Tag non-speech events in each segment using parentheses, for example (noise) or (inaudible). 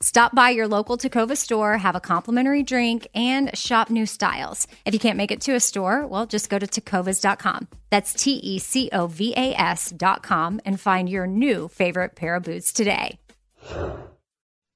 Stop by your local Tecova store, have a complimentary drink, and shop new styles. If you can't make it to a store, well, just go to tecovas.com. That's T E C O V A S.com and find your new favorite pair of boots today.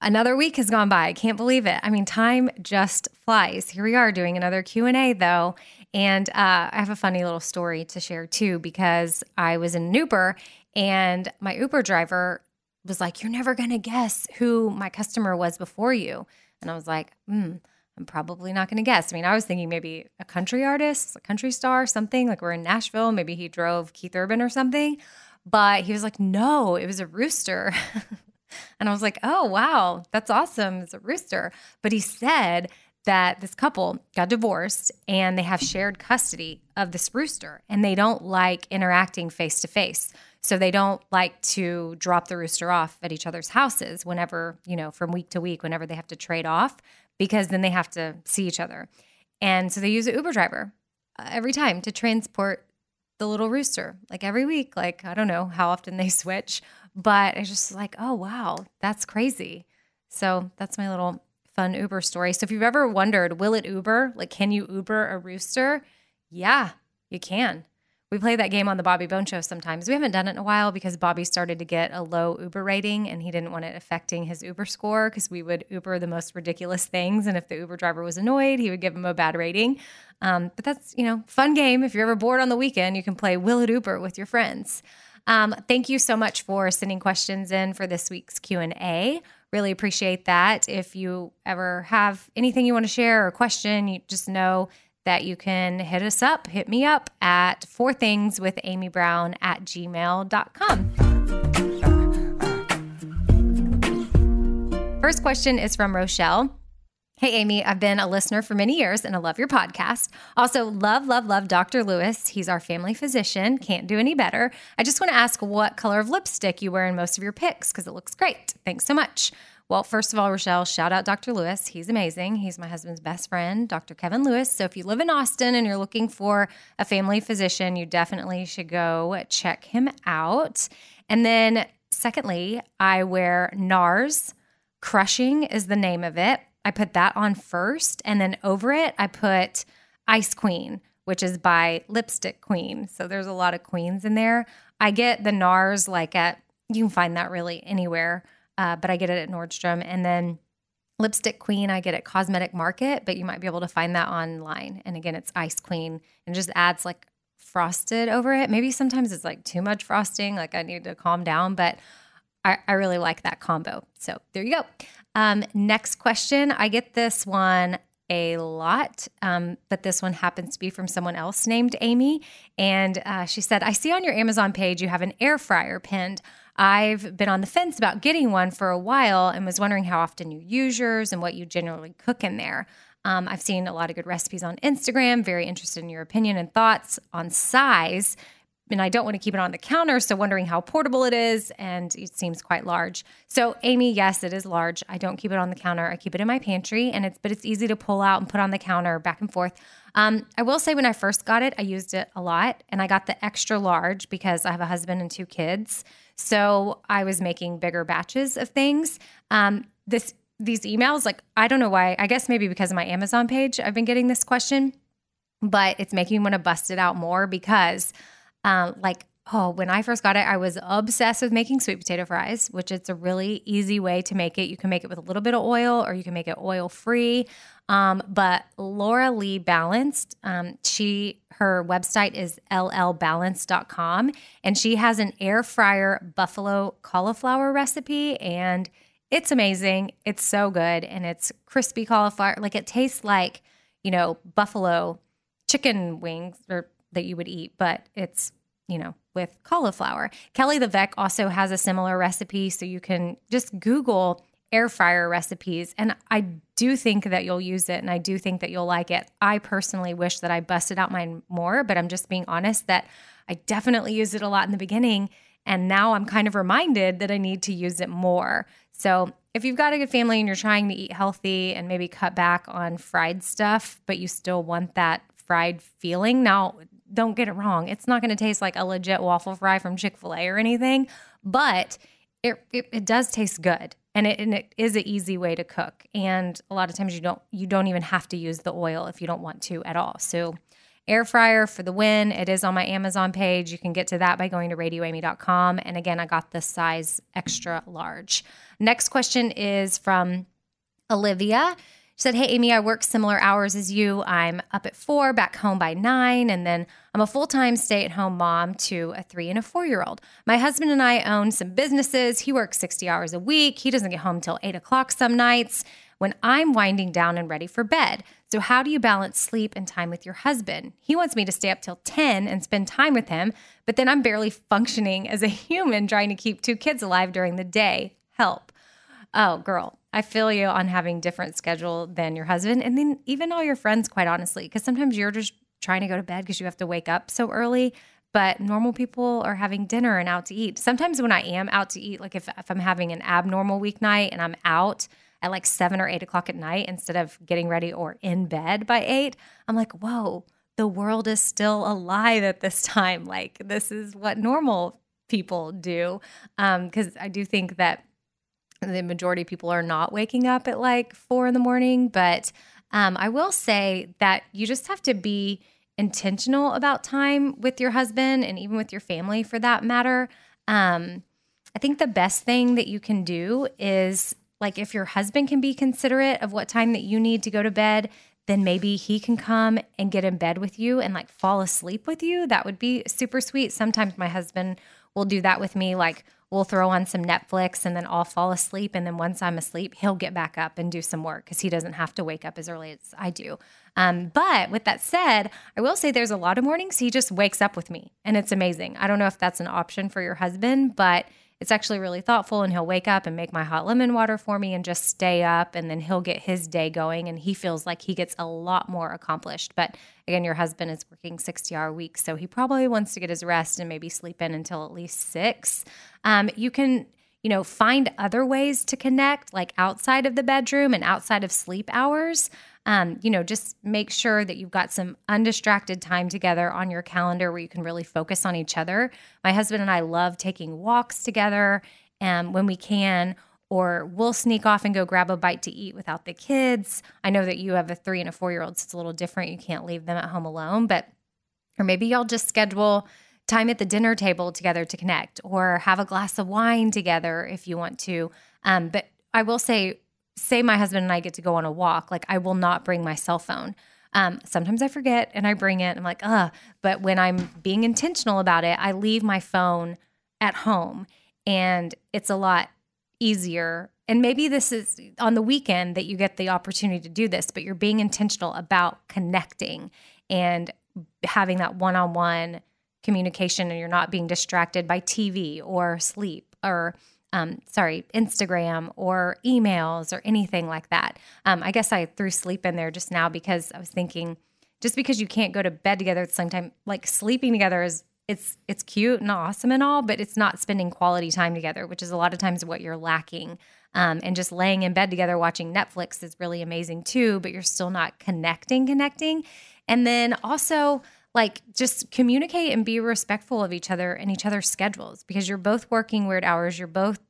Another week has gone by. I can't believe it. I mean, time just flies. Here we are doing another Q&A though. And uh, I have a funny little story to share too because I was in an Uber and my Uber driver was like, You're never going to guess who my customer was before you. And I was like, Hmm, I'm probably not going to guess. I mean, I was thinking maybe a country artist, a country star, something like we're in Nashville. Maybe he drove Keith Urban or something. But he was like, No, it was a rooster. (laughs) and I was like, Oh, wow, that's awesome. It's a rooster. But he said, that this couple got divorced and they have shared custody of this rooster and they don't like interacting face to face. So they don't like to drop the rooster off at each other's houses whenever, you know, from week to week, whenever they have to trade off, because then they have to see each other. And so they use an Uber driver uh, every time to transport the little rooster, like every week. Like, I don't know how often they (laughs) switch, but it's just like, oh, wow, that's crazy. So that's my little fun Uber story. So if you've ever wondered, will it Uber? Like, can you Uber a rooster? Yeah, you can. We play that game on the Bobby Bones Show sometimes. We haven't done it in a while because Bobby started to get a low Uber rating and he didn't want it affecting his Uber score because we would Uber the most ridiculous things. And if the Uber driver was annoyed, he would give him a bad rating. Um, but that's, you know, fun game. If you're ever bored on the weekend, you can play Will It Uber with your friends. Um, thank you so much for sending questions in for this week's Q&A. Really appreciate that. If you ever have anything you want to share or question, you just know that you can hit us up, hit me up at four things with Amy Brown at gmail.com. First question is from Rochelle. Hey, Amy, I've been a listener for many years and I love your podcast. Also, love, love, love Dr. Lewis. He's our family physician. Can't do any better. I just want to ask what color of lipstick you wear in most of your pics because it looks great. Thanks so much. Well, first of all, Rochelle, shout out Dr. Lewis. He's amazing. He's my husband's best friend, Dr. Kevin Lewis. So if you live in Austin and you're looking for a family physician, you definitely should go check him out. And then, secondly, I wear NARS. Crushing is the name of it. I put that on first. And then over it, I put Ice Queen, which is by Lipstick Queen. So there's a lot of queens in there. I get the NARS like at, you can find that really anywhere uh, but I get it at Nordstrom. And then Lipstick Queen, I get at Cosmetic Market, but you might be able to find that online. And again, it's Ice Queen and just adds like frosted over it. Maybe sometimes it's like too much frosting, like I need to calm down, but I, I really like that combo. So there you go. Um, next question. I get this one a lot, um, but this one happens to be from someone else named Amy. And uh, she said, I see on your Amazon page you have an air fryer pinned. I've been on the fence about getting one for a while and was wondering how often you use yours and what you generally cook in there. Um, I've seen a lot of good recipes on Instagram. Very interested in your opinion and thoughts on size and I don't want to keep it on the counter. So, wondering how portable it is, and it seems quite large. So, Amy, yes, it is large. I don't keep it on the counter. I keep it in my pantry, and it's but it's easy to pull out and put on the counter back and forth. Um, I will say when I first got it, I used it a lot, and I got the extra large because I have a husband and two kids. So I was making bigger batches of things. Um, this these emails, like I don't know why. I guess maybe because of my Amazon page, I've been getting this question, but it's making me want to bust it out more because um, like, oh, when I first got it, I was obsessed with making sweet potato fries, which it's a really easy way to make it. You can make it with a little bit of oil or you can make it oil free. Um, but Laura Lee Balanced, um, she her website is llbalance.com and she has an air fryer buffalo cauliflower recipe and it's amazing. It's so good and it's crispy cauliflower. Like it tastes like, you know, buffalo chicken wings or that you would eat, but it's, you know, with cauliflower. Kelly LeVeque also has a similar recipe. So you can just Google air fryer recipes. And I do think that you'll use it and I do think that you'll like it. I personally wish that I busted out mine more, but I'm just being honest that I definitely used it a lot in the beginning. And now I'm kind of reminded that I need to use it more. So if you've got a good family and you're trying to eat healthy and maybe cut back on fried stuff, but you still want that fried feeling, now don't get it wrong. It's not going to taste like a legit waffle fry from Chick fil A or anything, but it, it, it, does taste good. And it, and it is an easy way to cook. And a lot of times you don't you don't even have to use the oil if you don't want to at all. So air fryer for the win. It is on my Amazon page. You can get to that by going to radioamy.com. And again, I got the size extra large. Next question is from Olivia. Said, Hey, Amy, I work similar hours as you. I'm up at four, back home by nine, and then I'm a full time stay at home mom to a three and a four year old. My husband and I own some businesses. He works 60 hours a week. He doesn't get home till eight o'clock some nights when I'm winding down and ready for bed. So, how do you balance sleep and time with your husband? He wants me to stay up till 10 and spend time with him, but then I'm barely functioning as a human trying to keep two kids alive during the day. Help. Oh, girl, I feel you on having different schedule than your husband and then even all your friends quite honestly because sometimes you're just trying to go to bed because you have to wake up so early but normal people are having dinner and out to eat. Sometimes when I am out to eat like if, if I'm having an abnormal weeknight and I'm out at like 7 or 8 o'clock at night instead of getting ready or in bed by 8 I'm like whoa the world is still alive at this time like this is what normal people do because um, I do think that the majority of people are not waking up at like four in the morning. But um, I will say that you just have to be intentional about time with your husband and even with your family for that matter. Um, I think the best thing that you can do is like if your husband can be considerate of what time that you need to go to bed, then maybe he can come and get in bed with you and like fall asleep with you. That would be super sweet. Sometimes my husband will do that with me. Like we'll throw on some Netflix and then I'll fall asleep. And then once I'm asleep, he'll get back up and do some work because he doesn't have to wake up as early as I do. Um, but with that said, I will say there's a lot of mornings he just wakes up with me and it's amazing. I don't know if that's an option for your husband, but it's actually really thoughtful and he'll wake up and make my hot lemon water for me and just stay up and then he'll get his day going and he feels like he gets a lot more accomplished. But again your husband is working 60 hour weeks so he probably wants to get his rest and maybe sleep in until at least six. Um, you can you know find other ways to connect like outside of the bedroom and outside of sleep hours um, you know, just make sure that you've got some undistracted time together on your calendar where you can really focus on each other. My husband and I love taking walks together and when we can, or we'll sneak off and go grab a bite to eat without the kids. I know that you have a three and a four year old, so it's a little different. You can't leave them at home alone, but, or maybe y'all just schedule time at the dinner table together to connect or have a glass of wine together if you want to. Um, but I will say, say my husband and I get to go on a walk, like I will not bring my cell phone. Um, sometimes I forget and I bring it. I'm like, uh, but when I'm being intentional about it, I leave my phone at home and it's a lot easier And maybe this is on the weekend that you get the opportunity to do this, but you're being intentional about connecting and having that one on one communication and you're not being distracted by TV or sleep or um, sorry, Instagram or emails or anything like that. Um, I guess I threw sleep in there just now because I was thinking, just because you can't go to bed together at the same time, like sleeping together is it's it's cute and awesome and all, but it's not spending quality time together, which is a lot of times what you're lacking. Um, and just laying in bed together watching Netflix is really amazing too, but you're still not connecting, connecting. And then also like just communicate and be respectful of each other and each other's schedules because you're both working weird hours. You're both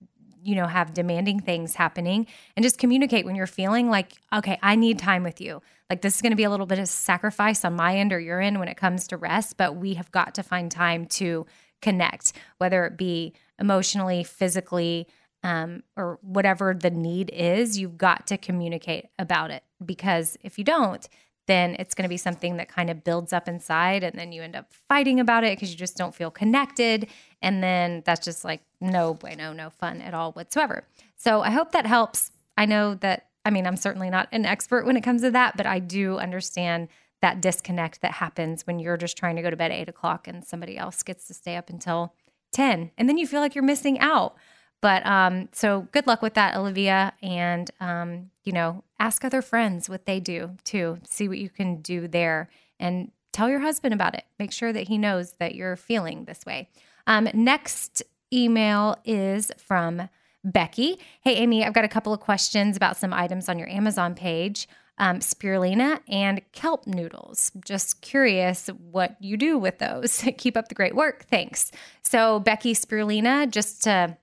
you know have demanding things happening. And just communicate when you're feeling like okay i need time with you. Like this is going to be a little bit of sacrifice on my end or your end when it comes to rest but we have got to find time to connect whether it be emotionally physically um, or whatever the need is you've got to communicate about it. Because if you don't then it's going to be something that kind of builds up inside and then you end up fighting about it because you just don't feel connected and then that's just like no bueno no fun at all whatsoever so i hope that helps i know that i mean i'm certainly not an expert when it comes to that but i do understand that disconnect that happens when you're just trying to go to bed at 8 o'clock and somebody else gets to stay up until 10 and then you feel like you're missing out but um, so good luck with that, Olivia. And, um, you know, ask other friends what they do too. See what you can do there and tell your husband about it. Make sure that he knows that you're feeling this way. Um, next email is from Becky. Hey, Amy, I've got a couple of questions about some items on your Amazon page. Um, spirulina and kelp noodles. Just curious what you do with those. (laughs) Keep up the great work. Thanks. So, Becky, spirulina, just to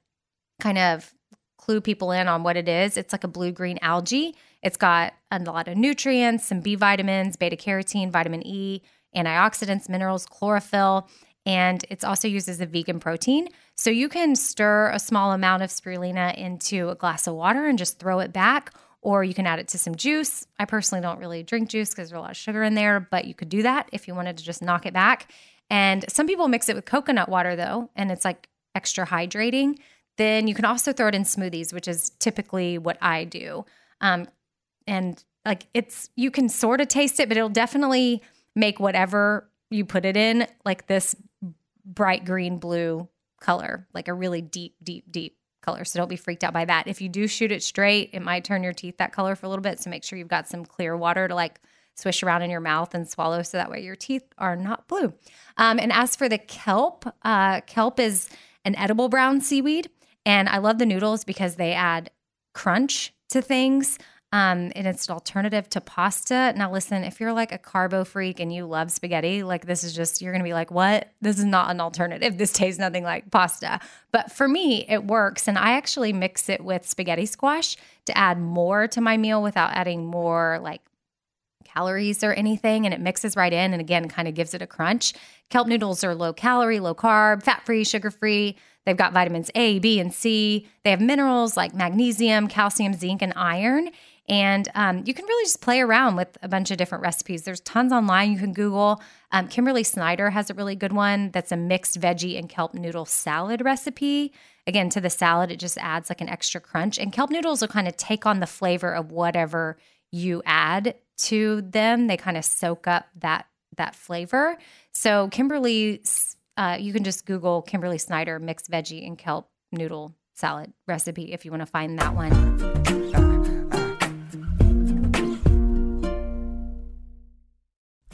kind of clue people in on what it is. It's like a blue green algae. It's got a lot of nutrients, some B vitamins, beta carotene, vitamin E, antioxidants, minerals, chlorophyll, and it's also used as a vegan protein. So you can stir a small amount of spirulina into a glass of water and just throw it back, or you can add it to some juice. I personally don't really drink juice because there's a lot of sugar in there, but you could do that if you wanted to just knock it back. And some people mix it with coconut water though, and it's like extra hydrating. Then you can also throw it in smoothies, which is typically what I do. Um, and like it's, you can sort of taste it, but it'll definitely make whatever you put it in like this bright green blue color, like a really deep, deep, deep color. So don't be freaked out by that. If you do shoot it straight, it might turn your teeth that color for a little bit. So make sure you've got some clear water to like swish around in your mouth and swallow so that way your teeth are not blue. Um, and as for the kelp, uh, kelp is an edible brown seaweed. And I love the noodles because they add crunch to things. Um, and it's an alternative to pasta. Now, listen, if you're like a carbo freak and you love spaghetti, like this is just, you're gonna be like, what? This is not an alternative. This tastes nothing like pasta. But for me, it works. And I actually mix it with spaghetti squash to add more to my meal without adding more like calories or anything. And it mixes right in and again, kind of gives it a crunch. Kelp noodles are low calorie, low carb, fat free, sugar free. They've got vitamins A, B, and C. They have minerals like magnesium, calcium, zinc, and iron. And um, you can really just play around with a bunch of different recipes. There's tons online you can Google. Um, Kimberly Snyder has a really good one that's a mixed veggie and kelp noodle salad recipe. Again, to the salad, it just adds like an extra crunch. And kelp noodles will kind of take on the flavor of whatever you add to them. They kind of soak up that that flavor. So Kimberly uh, you can just Google Kimberly Snyder mixed veggie and kelp noodle salad recipe if you want to find that one.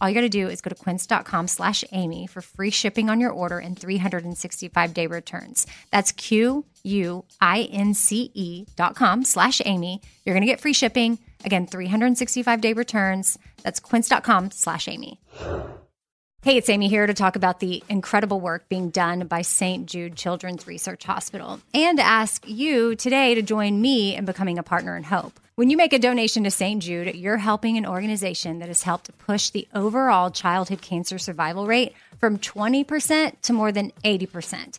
All you got to do is go to quince.com slash Amy for free shipping on your order and 365 day returns. That's Q U I N C E dot com slash Amy. You're going to get free shipping. Again, 365 day returns. That's quince.com slash Amy. Hey, it's Amy here to talk about the incredible work being done by St. Jude Children's Research Hospital and ask you today to join me in becoming a partner in hope. When you make a donation to St. Jude, you're helping an organization that has helped push the overall childhood cancer survival rate from 20% to more than 80%.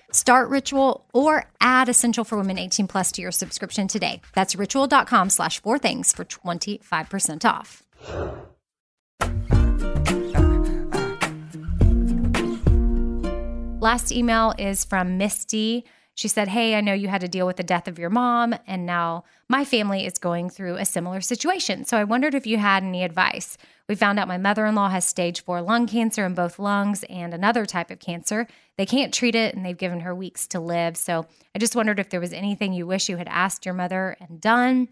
Start Ritual or add Essential for Women 18 Plus to your subscription today. That's ritual.com slash four things for 25% off. Last email is from Misty. She said, Hey, I know you had to deal with the death of your mom, and now my family is going through a similar situation. So I wondered if you had any advice. We found out my mother in law has stage four lung cancer in both lungs and another type of cancer. They can't treat it, and they've given her weeks to live. So I just wondered if there was anything you wish you had asked your mother and done.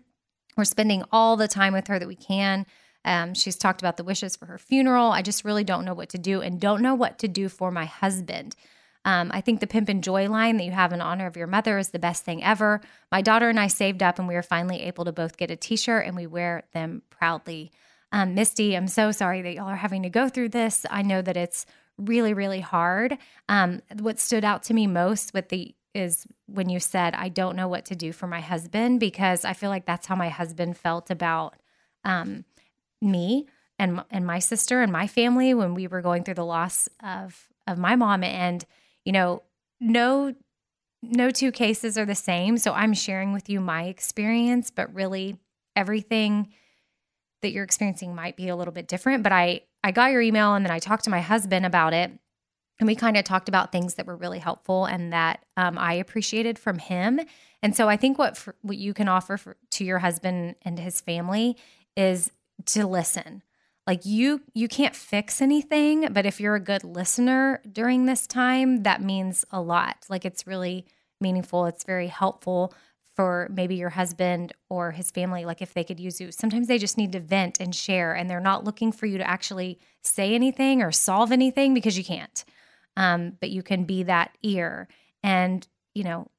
We're spending all the time with her that we can. Um, she's talked about the wishes for her funeral. I just really don't know what to do and don't know what to do for my husband. Um, I think the Pimp and Joy line that you have in honor of your mother is the best thing ever. My daughter and I saved up, and we were finally able to both get a t shirt, and we wear them proudly. Um, Misty, I'm so sorry that y'all are having to go through this. I know that it's really, really hard. Um, what stood out to me most with the is when you said, I don't know what to do for my husband, because I feel like that's how my husband felt about um, me and, and my sister and my family when we were going through the loss of, of my mom. And you know, no no two cases are the same. So I'm sharing with you my experience, but really everything that you're experiencing might be a little bit different. But I I got your email and then I talked to my husband about it. And we kind of talked about things that were really helpful and that um, I appreciated from him. And so I think what for, what you can offer for, to your husband and his family is to listen. Like you you can't fix anything, but if you're a good listener during this time, that means a lot. Like it's really meaningful. It's very helpful for maybe your husband or his family like if they could use you sometimes they just need to vent and share and they're not looking for you to actually say anything or solve anything because you can't um, but you can be that ear and you know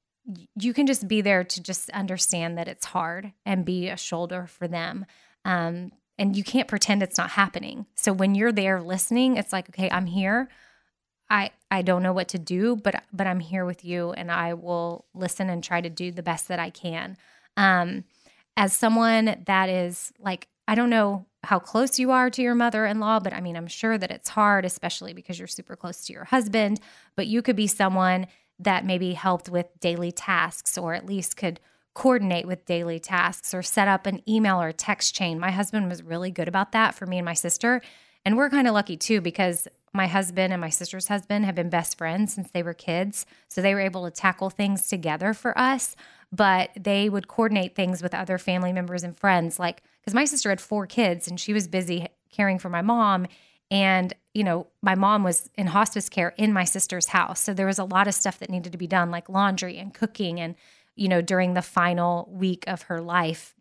you can just be there to just understand that it's hard and be a shoulder for them um, and you can't pretend it's not happening so when you're there listening it's like okay i'm here I I don't know what to do, but but I'm here with you, and I will listen and try to do the best that I can. Um, as someone that is like, I don't know how close you are to your mother-in-law, but I mean, I'm sure that it's hard, especially because you're super close to your husband. But you could be someone that maybe helped with daily tasks, or at least could coordinate with daily tasks, or set up an email or text chain. My husband was really good about that for me and my sister. And we're kind of lucky too because my husband and my sister's husband have been best friends since they were kids. So they were able to tackle things together for us, but they would coordinate things with other family members and friends. Like, because my sister had four kids and she was busy caring for my mom. And, you know, my mom was in hospice care in my sister's house. So there was a lot of stuff that needed to be done, like laundry and cooking and, you know, during the final week of her life,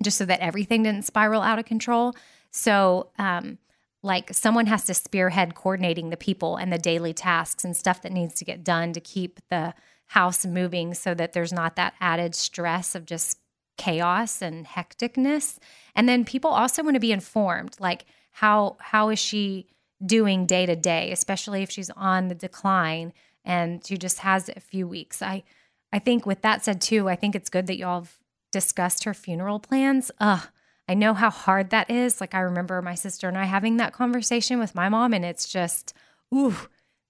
just so that everything didn't spiral out of control. So, um, like someone has to spearhead coordinating the people and the daily tasks and stuff that needs to get done to keep the house moving so that there's not that added stress of just chaos and hecticness and then people also want to be informed like how how is she doing day to day especially if she's on the decline and she just has a few weeks i i think with that said too i think it's good that y'all have discussed her funeral plans ugh I know how hard that is. Like I remember my sister and I having that conversation with my mom and it's just ooh,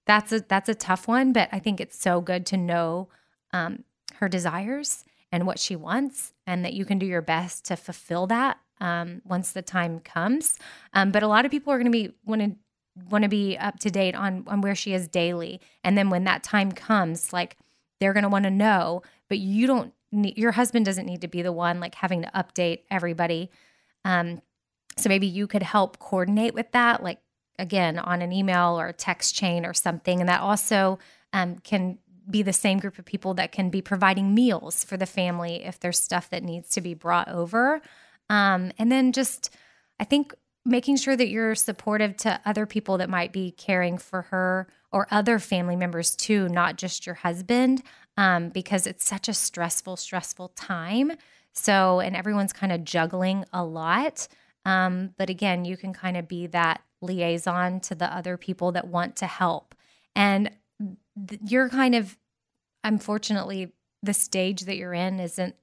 that's a that's a tough one, but I think it's so good to know um, her desires and what she wants and that you can do your best to fulfill that um, once the time comes. Um, but a lot of people are going to be want to want to be up to date on on where she is daily, and then when that time comes, like they're going to want to know. But you don't. Need, your husband doesn't need to be the one like having to update everybody um, so maybe you could help coordinate with that, like again, on an email or a text chain or something. And that also um, can be the same group of people that can be providing meals for the family if there's stuff that needs to be brought over. Um, and then just, I think, making sure that you're supportive to other people that might be caring for her or other family members too, not just your husband, um, because it's such a stressful, stressful time. So, and everyone's kind of juggling a lot. Um, but again, you can kind of be that liaison to the other people that want to help. And th- you're kind of, unfortunately, the stage that you're in isn't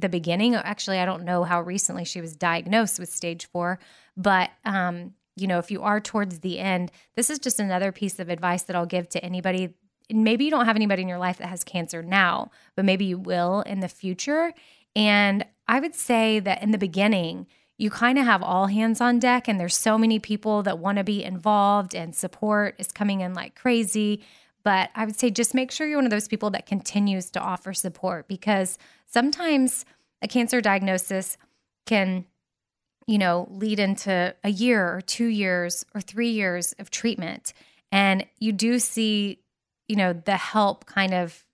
the beginning. Actually, I don't know how recently she was diagnosed with stage four, but um, you know, if you are towards the end, this is just another piece of advice that I'll give to anybody. Maybe you don't have anybody in your life that has cancer now, but maybe you will in the future. And I would say that in the beginning, you kind of have all hands on deck, and there's so many people that want to be involved, and support is coming in like crazy. But I would say just make sure you're one of those people that continues to offer support because sometimes a cancer diagnosis can, you know, lead into a year or two years or three years of treatment. And you do see, you know, the help kind of,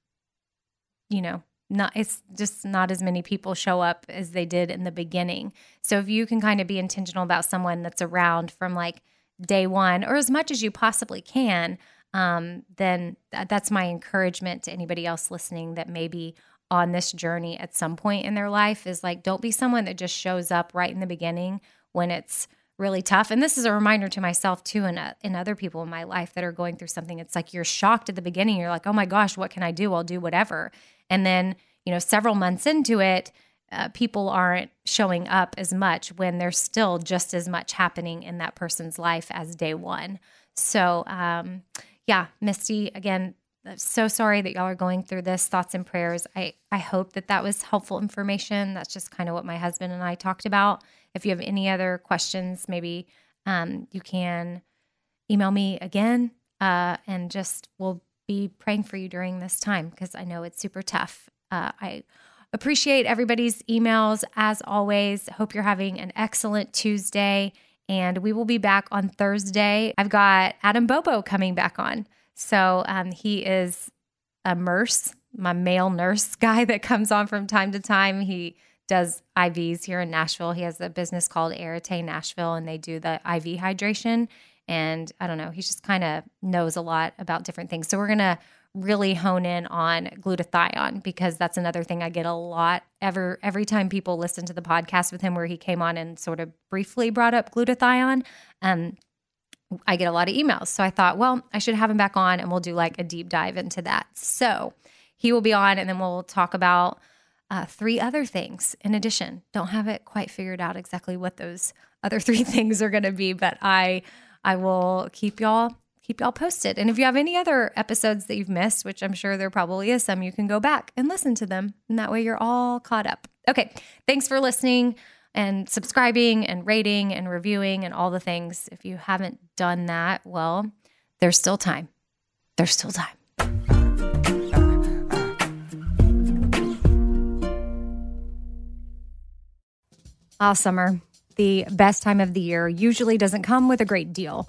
you know, not it's just not as many people show up as they did in the beginning. So if you can kind of be intentional about someone that's around from like day one or as much as you possibly can, um, then th- that's my encouragement to anybody else listening that may be on this journey at some point in their life is like don't be someone that just shows up right in the beginning when it's really tough. And this is a reminder to myself too, and, uh, and other people in my life that are going through something. It's like you're shocked at the beginning. You're like, oh my gosh, what can I do? I'll do whatever. And then, you know, several months into it, uh, people aren't showing up as much when there's still just as much happening in that person's life as day one. So, um, yeah, Misty, again, I'm so sorry that y'all are going through this. Thoughts and prayers. I, I hope that that was helpful information. That's just kind of what my husband and I talked about. If you have any other questions, maybe um, you can email me again uh, and just we'll be praying for you during this time because I know it's super tough. Uh, I appreciate everybody's emails as always. Hope you're having an excellent Tuesday. And we will be back on Thursday. I've got Adam Bobo coming back on. So um, he is a nurse, my male nurse (laughs) guy that comes on from time to time. He does IVs here in Nashville. He has a business called Arete Nashville, and they do the IV hydration. And I don't know, he just kind of knows a lot about different things. So we're going to really hone in on glutathione because that's another thing I get a lot ever every time people listen to the podcast with him where he came on and sort of briefly brought up glutathione. Um, I get a lot of emails. So I thought, well, I should have him back on and we'll do like a deep dive into that. So he will be on and then we'll talk about uh, three other things in addition. Don't have it quite figured out exactly what those other (laughs) three things are going to be, but I I will keep y'all keep y'all posted. And if you have any other episodes that you've missed, which I'm sure there probably is some, you can go back and listen to them. And that way you're all caught up. Okay. Thanks for listening and subscribing and rating and reviewing and all the things. If you haven't done that, well, there's still time. There's still time. Ah, summer, the best time of the year, usually doesn't come with a great deal.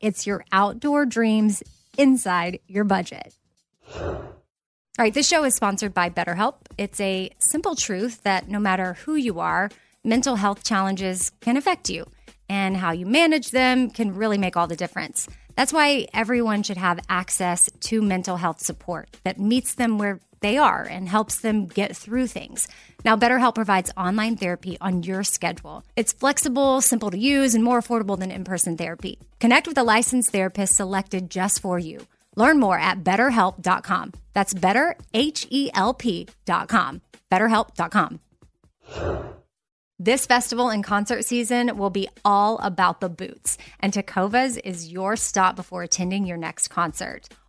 It's your outdoor dreams inside your budget. All right, this show is sponsored by BetterHelp. It's a simple truth that no matter who you are, mental health challenges can affect you, and how you manage them can really make all the difference. That's why everyone should have access to mental health support that meets them where they are and helps them get through things. Now, BetterHelp provides online therapy on your schedule. It's flexible, simple to use, and more affordable than in person therapy. Connect with a licensed therapist selected just for you. Learn more at betterhelp.com. That's betterhelp.com. BetterHelp.com. This festival and concert season will be all about the boots, and Tecovas is your stop before attending your next concert.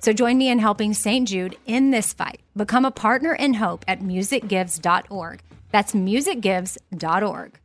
So join me in helping St. Jude in this fight. Become a partner in hope at musicgives.org. That's musicgives.org.